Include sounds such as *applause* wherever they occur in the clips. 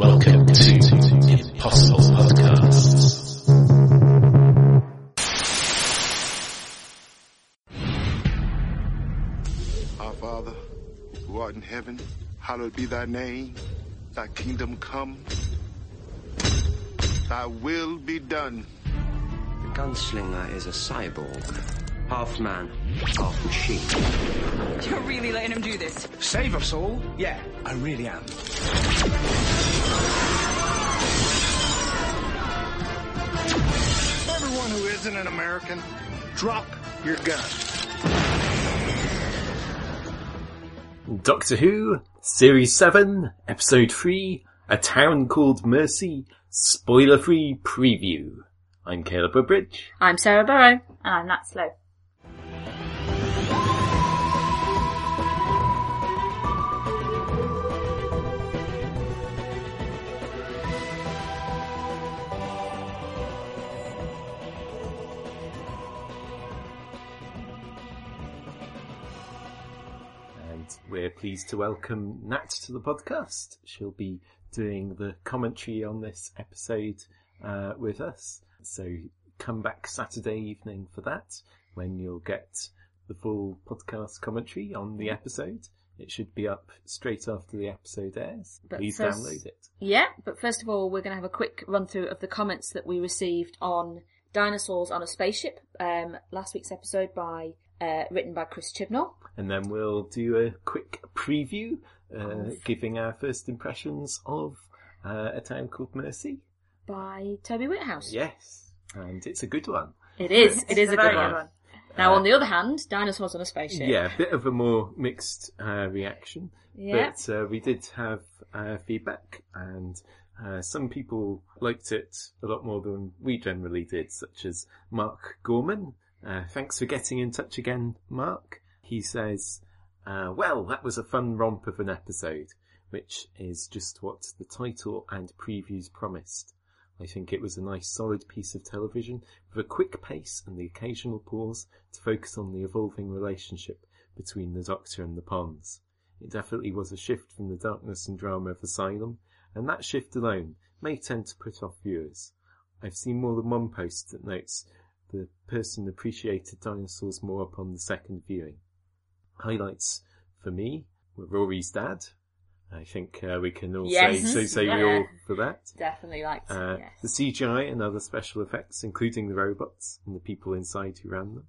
Welcome to Impossible Podcasts. Our Father, who art in heaven, hallowed be thy name. Thy kingdom come. Thy will be done. The gunslinger is a cyborg. Half man, half machine. You're really letting him do this. Save us all? Yeah, I really am. Everyone who isn't an American, drop your gun. Doctor Who, Series 7, Episode 3, A Town Called Mercy, spoiler-free preview. I'm Caleb Woodbridge. I'm Sarah Burrow. And I'm Nat Slow. And we're pleased to welcome Nat to the podcast. She'll be doing the commentary on this episode uh, with us. So come back Saturday evening for that, when you'll get the full podcast commentary on the episode. It should be up straight after the episode airs. But Please first- download it. Yeah, but first of all, we're going to have a quick run through of the comments that we received on Dinosaurs on a Spaceship, um, last week's episode by, uh, written by Chris Chibnall. And then we'll do a quick preview, uh, giving our first impressions of uh, A Town Called Mercy. by Toby Whithouse. Yes. And it's a good one. It is. It is a good one. good one. Now, on the other hand, Dinosaurs on a Spaceship. Yeah, a bit of a more mixed uh, reaction. Yeah. But uh, we did have uh, feedback, and uh, some people liked it a lot more than we generally did, such as Mark Gorman. Uh, thanks for getting in touch again, Mark. He says, uh, well, that was a fun romp of an episode, which is just what the title and previews promised. I think it was a nice solid piece of television with a quick pace and the occasional pause to focus on the evolving relationship between the Doctor and the Ponds. It definitely was a shift from the darkness and drama of Asylum, and that shift alone may tend to put off viewers. I've seen more than one post that notes the person appreciated dinosaurs more upon the second viewing. Highlights for me were Rory's dad. I think uh, we can all Yes. say, so say *laughs* we all for that. Definitely liked it, Uh, yes. The CGI and other special effects, including the robots and the people inside who ran them.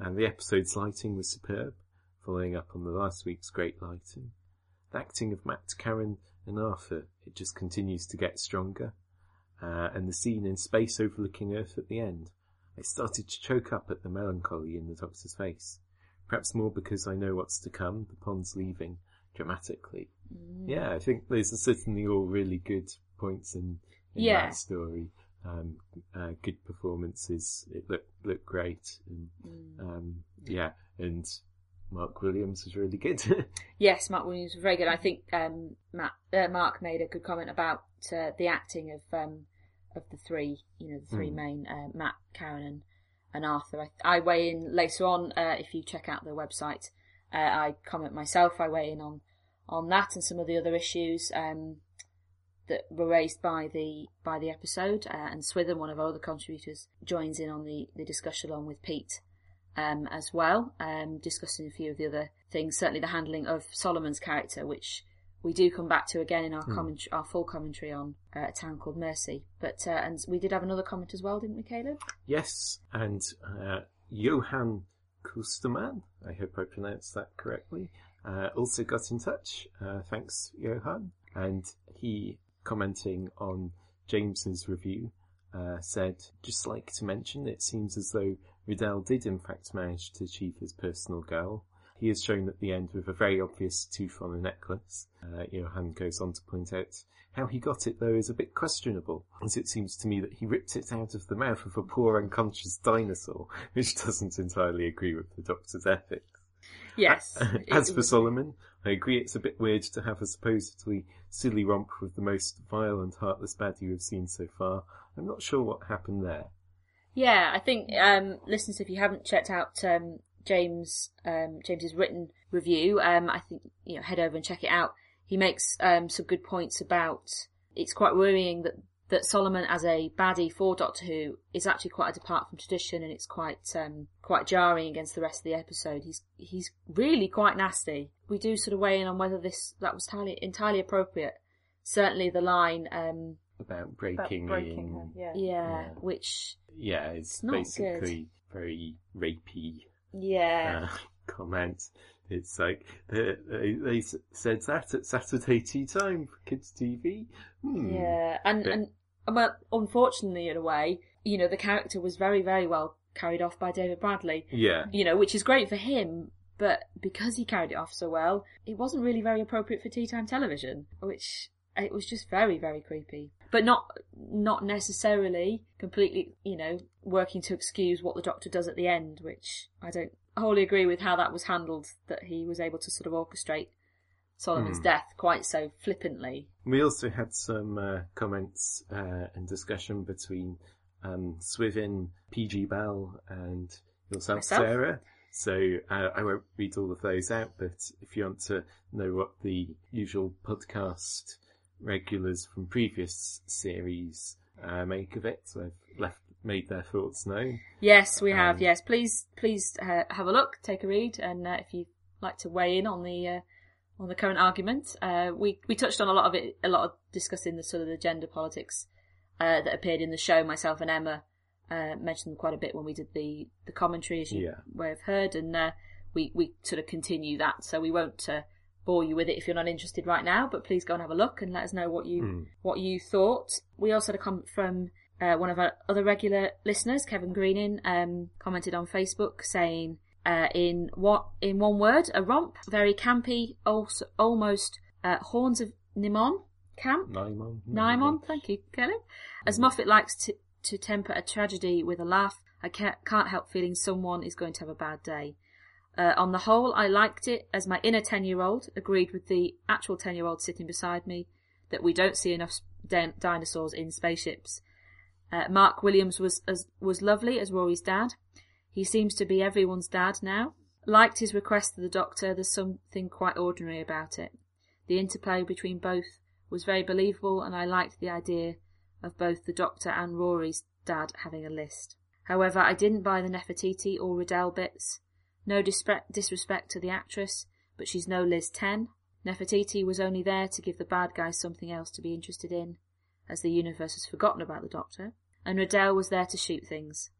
And the episode's lighting was superb, following up on the last week's great lighting. The acting of Matt, Karen, and Arthur, it just continues to get stronger. Uh, and the scene in space overlooking Earth at the end. I started to choke up at the melancholy in the Doctor's face. Perhaps more because I know what's to come, the pond's leaving, dramatically. Mm. Yeah, I think those are certainly all really good points in, in Yeah. that story. Um, uh, good performances. It looked looked great, and Mm. um, yeah, and Mark Williams was really good. *laughs* Yes, Mark Williams was very good. I think um, Matt, uh, Mark made a good comment about uh, the acting of um, of the three, you know, the three Hmm. main uh, Matt, Karen, and, and Arthur. I, I weigh in later on uh, if you check out the website. Uh, I comment myself. I weigh in on on that and some of the other issues um, that were raised by the by the episode. Uh, and Swithin, one of our other contributors, joins in on the, the discussion along with Pete um, as well, um, discussing a few of the other things. Certainly, the handling of Solomon's character, which we do come back to again in our comment, our full commentary on uh, a town called Mercy. But uh, and we did have another comment as well, didn't we, Caleb? yes, and uh, Johan Kusterman, I hope I pronounced that correctly, uh, also got in touch. Uh, thanks, Johan. And he, commenting on James's review, uh, said, just like to mention, it seems as though Riddell did in fact manage to achieve his personal goal. He is shown at the end with a very obvious tooth on a necklace. Uh, Johan goes on to point out how he got it though is a bit questionable, as it seems to me that he ripped it out of the mouth of a poor unconscious dinosaur, *laughs* which doesn't entirely agree with the Doctor's ethics. Yes. *laughs* As for Solomon, I agree it's a bit weird to have a supposedly silly romp with the most vile and heartless baddie we've seen so far. I'm not sure what happened there. Yeah, I think um, listeners, if you haven't checked out um, James um, James's written review, um, I think you know head over and check it out. He makes um, some good points about it's quite worrying that that Solomon as a baddie for Doctor Who is actually quite a depart from tradition, and it's quite um, quite jarring against the rest of the episode. He's he's really quite nasty. We do sort of weigh in on whether this that was entirely entirely appropriate. Certainly, the line, um, about About breaking, breaking in. her, yeah. yeah, Yeah. which Yeah, it's Not basically very rapey yeah, uh, *laughs* comment. It's like they, they, they said that at Saturday tea time for kids TV. Hmm. Yeah, and But- and well, unfortunately, in a way, you know, the character was very very well carried off by David Bradley. Yeah. You know, which is great for him, but because he carried it off so well, it wasn't really very appropriate for tea time television, which it was just very very creepy. But not not necessarily completely, you know, working to excuse what the Doctor does at the end, which I don't wholly agree with how that was handled. That he was able to sort of orchestrate Solomon's Hmm. death quite so flippantly. We also had some uh, comments uh, and discussion between um, Swithin, PG Bell, and yourself, Myself. Sarah. So uh, I won't read all of those out, but if you want to know what the usual podcast regulars from previous series uh, make of it, so I've left made their thoughts known. Yes, we have. Um, yes, please, please uh, have a look, take a read, and uh, if you'd like to weigh in on the uh, on the current argument, uh, we we touched on a lot of it, a lot of discussing the sort of the gender politics uh, that appeared in the show. Myself and Emma uh, mentioned quite a bit when we did the the commentary, as you Yeah. may have heard, and uh, we we sort of continue that. So we won't uh, bore you with it if you're not interested right now, but please go and have a look and let us know what you Hmm. what you thought. We also had a comment from uh, one of our other regular listeners, Kevin Greening, um, commented on Facebook saying, uh, in what in one word, a romp, very campy, also almost uh, horns of Nimon camp. Naimon. Naimon, thank you, Kelly. As Moffat likes to, to temper a tragedy with a laugh, I can't, can't help feeling someone is going to have a bad day. Uh, on the whole, I liked it as my inner 10 year old agreed with the actual 10 year old sitting beside me that we don't see enough din- dinosaurs in spaceships. Uh, Mark Williams was as, was lovely as Rory's dad. He seems to be everyone's dad now. Liked his request to the doctor, there's something quite ordinary about it. The interplay between both was very believable, and I liked the idea of both the Doctor and Rory's dad having a list. However, I didn't buy the Nefertiti or Riddell bits. No disre- disrespect to the actress, but she's no Liz 10. Nefertiti was only there to give the bad guys something else to be interested in, as the universe has forgotten about the Doctor, and Riddell was there to shoot things.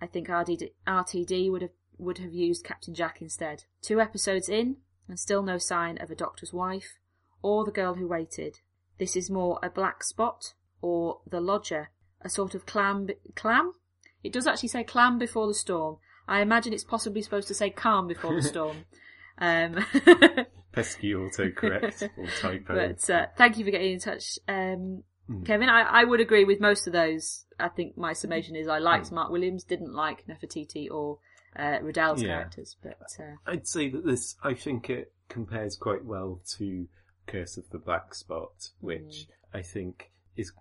I think RDD, RTD would have would have used Captain Jack instead. Two episodes in, and still no sign of a Doctor's wife or the girl who waited. This is more a black spot or the lodger, a sort of clam. Clam? It does actually say clam before the storm. I imagine it's possibly supposed to say calm before the *laughs* storm. Um, *laughs* Pesky autocorrect or typo. but uh, thank you for getting in touch, um, Mm. Kevin. I, I would agree with most of those. I think my summation is I liked Mark Williams, didn't like Nefertiti or uh, Riddell's Yeah. characters, but uh, I'd say that this, I think it compares quite well to Curse of the Black Spot, which I think is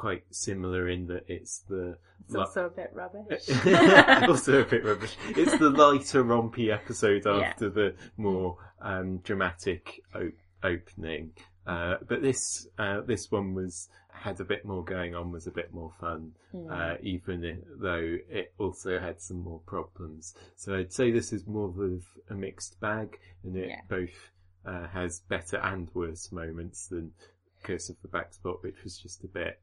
quite similar in that it's the It's also a bit rubbish. *laughs* also a bit rubbish. It's the lighter, rompy episode Yeah. after the more um, dramatic o- opening. Uh, but this uh, this one was had a bit more going on, was a bit more fun, Hmm. uh, even i- though it also had some more problems. So I'd say this is more of a mixed bag, and it Yeah. both uh, has better and worse moments than Curse of the Black Spot, which was just a bit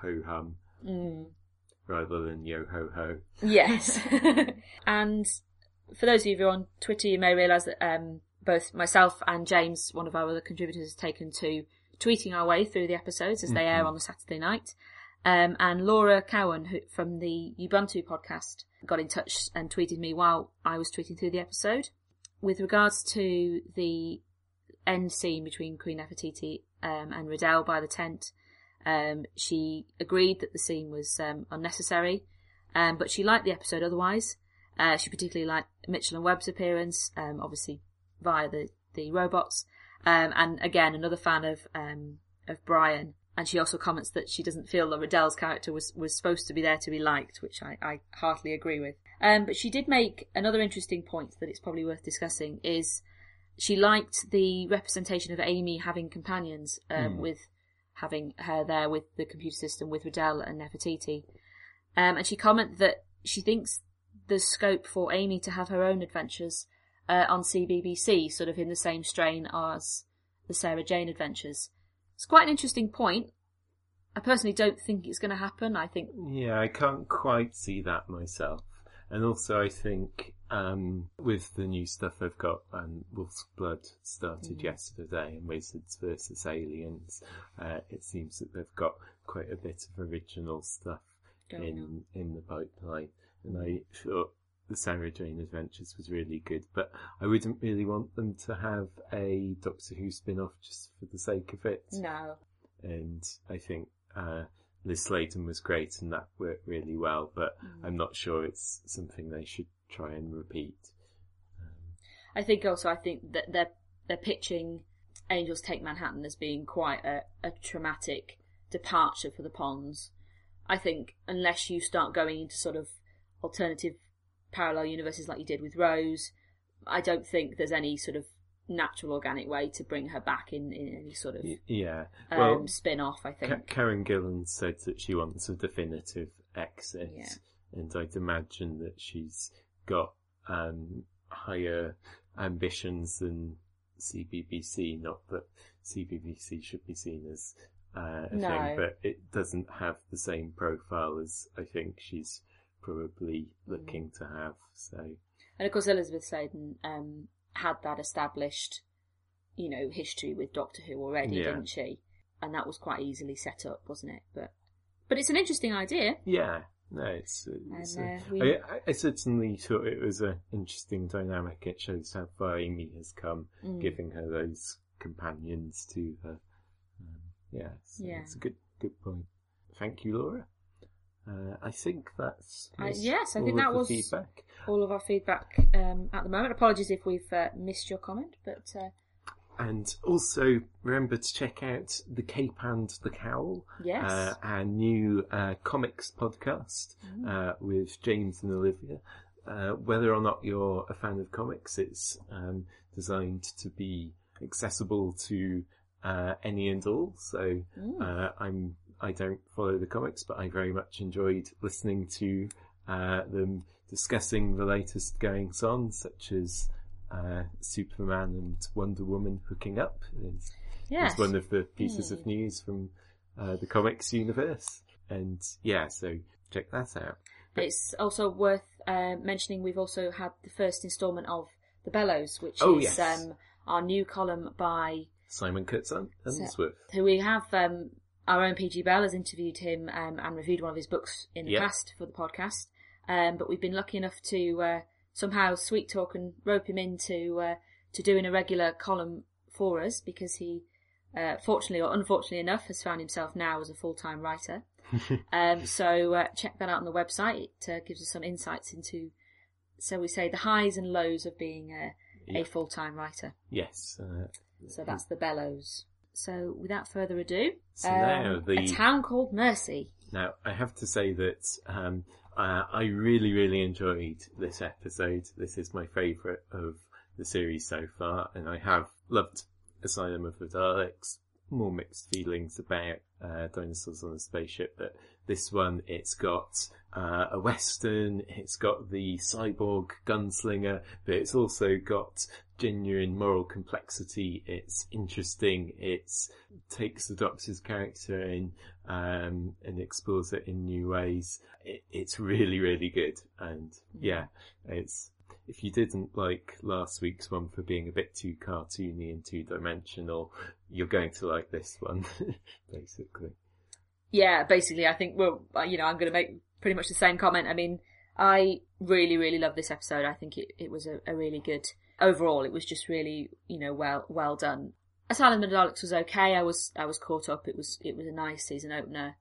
ho hum mm. rather than yo ho ho. Yes. *laughs* *laughs* and for those of you who are on Twitter, you may realise that um, both myself and James, one of our other contributors, has taken to tweeting our way through the episodes as they air on the Saturday night. Um, and Laura Cowan who, from the Ubuntu podcast got in touch and tweeted me while I was tweeting through the episode. With regards to the end scene between Queen Nefertiti um, and Riddell by the tent, um, she agreed that the scene was um, unnecessary, um, but she liked the episode otherwise. Uh, she particularly liked Mitchell and Webb's appearance, um, obviously via the, the robots, um, and again another fan of um, of Brian. And she also comments that she doesn't feel that Riddell's character was, was supposed to be there to be liked, which I, I heartily agree with. Um, but she did make another interesting point that it's probably worth discussing is she liked the representation of Amy having companions um, with having her there with the computer system with Riddell and Nefertiti. Um, and she commented that she thinks there's scope for Amy to have her own adventures uh, on CBBC, sort of in the same strain as the Sarah Jane adventures. It's quite an interesting point. I personally don't think it's going to happen. I think Yeah, I can't quite see that myself. And also, I think um, with the new stuff they've got, um, Wolf's Blood started yesterday, and Wizards versus Aliens, uh, it seems that they've got quite a bit of original stuff Going in in the pipeline. And I thought the Sarah Jane Adventures was really good, but I wouldn't really want them to have a Doctor Who spin-off just for the sake of it. No. and I think uh, Lis Sladen was great and that worked really well, but I'm not sure it's something they should try and repeat. I think also I think that they're they're pitching Angels Take Manhattan as being quite a, a traumatic departure for the Ponds. I think unless you start going into sort of alternative parallel universes like you did with Rose, I don't think there's any sort of natural organic way to bring her back in, in any sort of Yeah, um, well, spin off, I think. Ka- Karen Gillan said that she wants a definitive exit, Yeah. and I'd imagine that she's got um, higher ambitions than CBBC. Not that CBBC should be seen as uh, a No. thing, but it doesn't have the same profile as I think she's probably looking to have. So And of course, Elisabeth Sladen um, had that established, you know, history with Doctor Who already, Yeah. didn't she? And that was quite easily set up, wasn't it? But but it's an interesting idea. yeah, no, it's. it's And, uh, we- I, I- I certainly thought it was an interesting dynamic. It shows how far Amy has come, Mm. giving her those companions to her. Um, yeah, so Yeah. it's a good good point. Thank you, Laura. Uh, I think that's Uh, yes, I think that was- feedback. All of our feedback um, at the moment. Apologies if we've uh, missed your comment, but uh, And also remember to check out the Cape and the Cowl, Yes. uh, our new uh, comics podcast uh, with James and Olivia. Uh, whether or not you're a fan of comics, it's um, designed to be accessible to uh, any and all. So uh, I'm I don't follow the comics, but I very much enjoyed listening to uh, them discussing the latest goings on, such as uh, Superman and Wonder Woman hooking up. Is, yes, is one of the pieces of news from uh, the comics universe, and yeah, so check that out. it's also worth uh, mentioning. We've also had the first instalment of the Bellows, which Oh, is yes. um, our new column by Simon Kurt Unsworth. who we have um, our own PG Bell has interviewed him um, and reviewed one of his books in the Yeah. past for the podcast. Um, but we've been lucky enough to uh, somehow sweet talk and rope him into uh, to doing a regular column for us because he, uh, fortunately or unfortunately enough, has found himself now as a full time writer. *laughs* um, so uh, check that out on the website. It uh, gives us some insights into, so we say, the highs and lows of being a, Yeah. a full time writer. Yes. Uh, So that's the bellows. So without further ado, So um, the- a town called Mercy. Now, I have to say that um, uh, I really, really enjoyed this episode. This is my favourite of the series so far, and I have loved Asylum of the Daleks. More mixed feelings about uh, Dinosaurs on a Spaceship, but this one, it's got uh, a western, it's got the cyborg gunslinger, but it's also got genuine moral complexity. It's interesting. It takes the Doctor's character in um, and explores it in new ways. It, it's really, really good. And yeah, it's if you didn't like last week's one for being a bit too cartoony and two dimensional, you're going to like this one, *laughs* basically. Yeah, basically, I think, well, uh, you know, I'm going to make pretty much the same comment. I mean, I really, really love this episode. I think it, it was a, a really good, overall, it was just really, you know, well, well done. Asylum of the Daleks was okay. I was, I was caught up. It was, it was a nice season opener.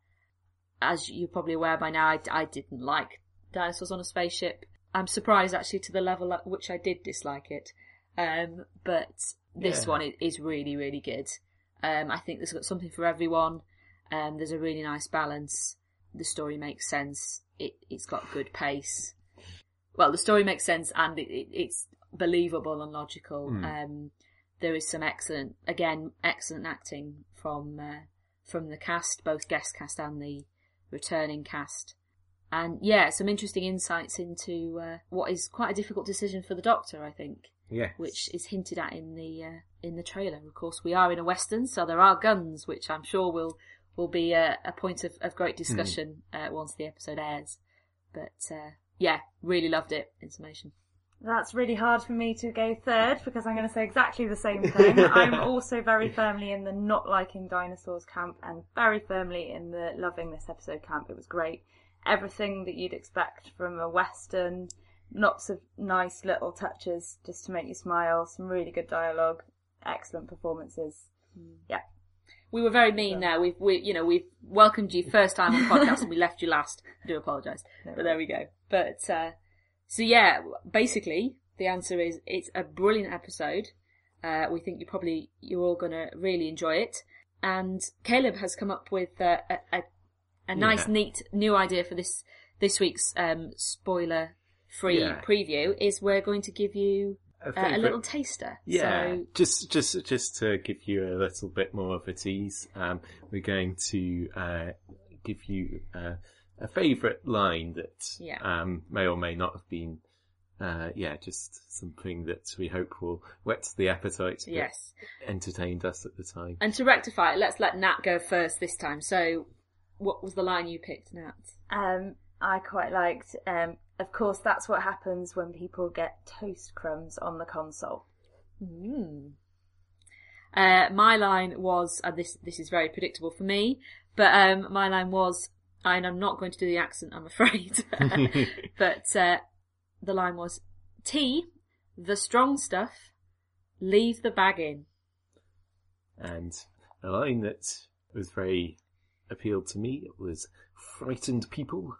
As you're probably aware by now, I, I didn't like Dinosaurs on a Spaceship. I'm surprised actually to the level at which I did dislike it. Um, but this Yeah. one is really, really good. Um, I think there's got something for everyone. Um, there's a really nice balance. The story makes sense. It, it's got good pace. Well, the story makes sense and it, it, it's believable and logical. Um, there is some excellent, again, excellent acting from uh, from the cast, both guest cast and the returning cast. And yeah, some interesting insights into uh, what is quite a difficult decision for the Doctor, I think, Yeah. which is hinted at in the uh, in the trailer. Of course, we are in a western, so there are guns, which I'm sure will will be a, a point of, of great discussion uh, once the episode airs. But uh, yeah, really loved it in summation. That's really hard for me to go third because I'm going to say exactly the same *laughs* thing. I'm also very firmly in the not liking dinosaurs camp and very firmly in the loving this episode camp. It was great. Everything that you'd expect from a western, lots of nice little touches just to make you smile, some really good dialogue, excellent performances. Yeah. We were very mean there. We've, we, you know, we've welcomed you first time on the *laughs* podcast and we left you last. I do apologise. But there we go. But, uh, so yeah, basically, the answer is it's a brilliant episode. Uh, we think you probably, you're all gonna really enjoy it. And Caleb has come up with uh, a, a, a nice, Yeah. neat new idea for this, this week's, um, spoiler free Yeah. preview is we're going to give you A uh, a little taster. Yeah, So, just just just to give you a little bit more of a tease, um, we're going to uh, give you uh, a favourite line that Yeah. um, may or may not have been, uh, yeah, just something that we hope will whet the appetite. yes. entertained us at the time. And to rectify it, let's let Nat go first this time. So, what was the line you picked, Nat? Um, I quite liked. Um, of course, that's what happens when people get toast crumbs on the console. Mm. Uh, my line was, and this this is very predictable for me, but um, my line was, and I'm not going to do the accent, I'm afraid, *laughs* *laughs* but uh, the line was, tea, the strong stuff, leave the bag in. and a line that was very appealed to me it was frightened people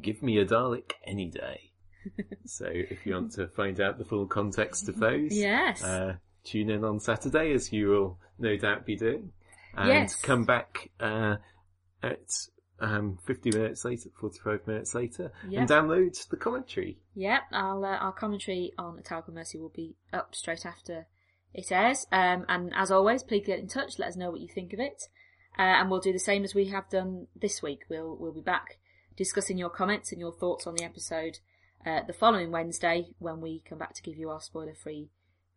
give me a Dalek any day. *laughs* so if you want to find out the full context of those, Yes. uh, tune in on Saturday as you will no doubt be doing, and Yes. come back uh, at um, 50 minutes later, 45 minutes later, Yeah. and download the commentary. Yep, our uh, our commentary on A Town Called Mercy will be up straight after it airs. Um, and as always, please get in touch. Let us know what you think of it, uh, and we'll do the same as we have done this week. We'll we'll be back discussing your comments and your thoughts on the episode uh, the following Wednesday when we come back to give you our spoiler-free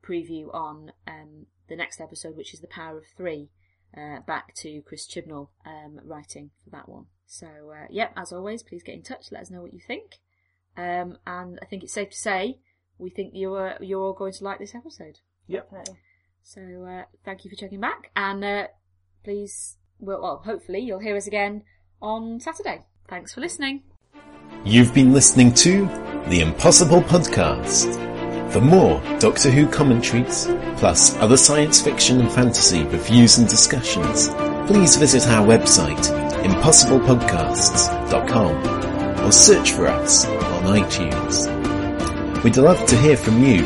preview on um, the next episode, which is the Power of Three. Uh, back to Chris Chibnall um, writing for that one. So, uh, yep, as always, please get in touch. Let us know what you think. Um, and I think it's safe to say we think you're you're all going to like this episode. Definitely. So uh, thank you for checking back, and uh, please, well, well, hopefully you'll hear us again on Saturday. Thanks for listening. You've been listening to The Impossible Podcast. For more Doctor Who commentaries, plus other science fiction and fantasy reviews and discussions, please visit our website, impossiblepodcasts.com, or search for us on iTunes. We'd love to hear from you.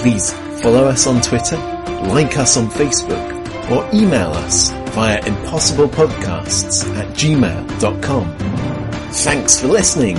Please follow us on Twitter, like us on Facebook, or email us via impossiblepodcasts at gmail.com. Thanks for listening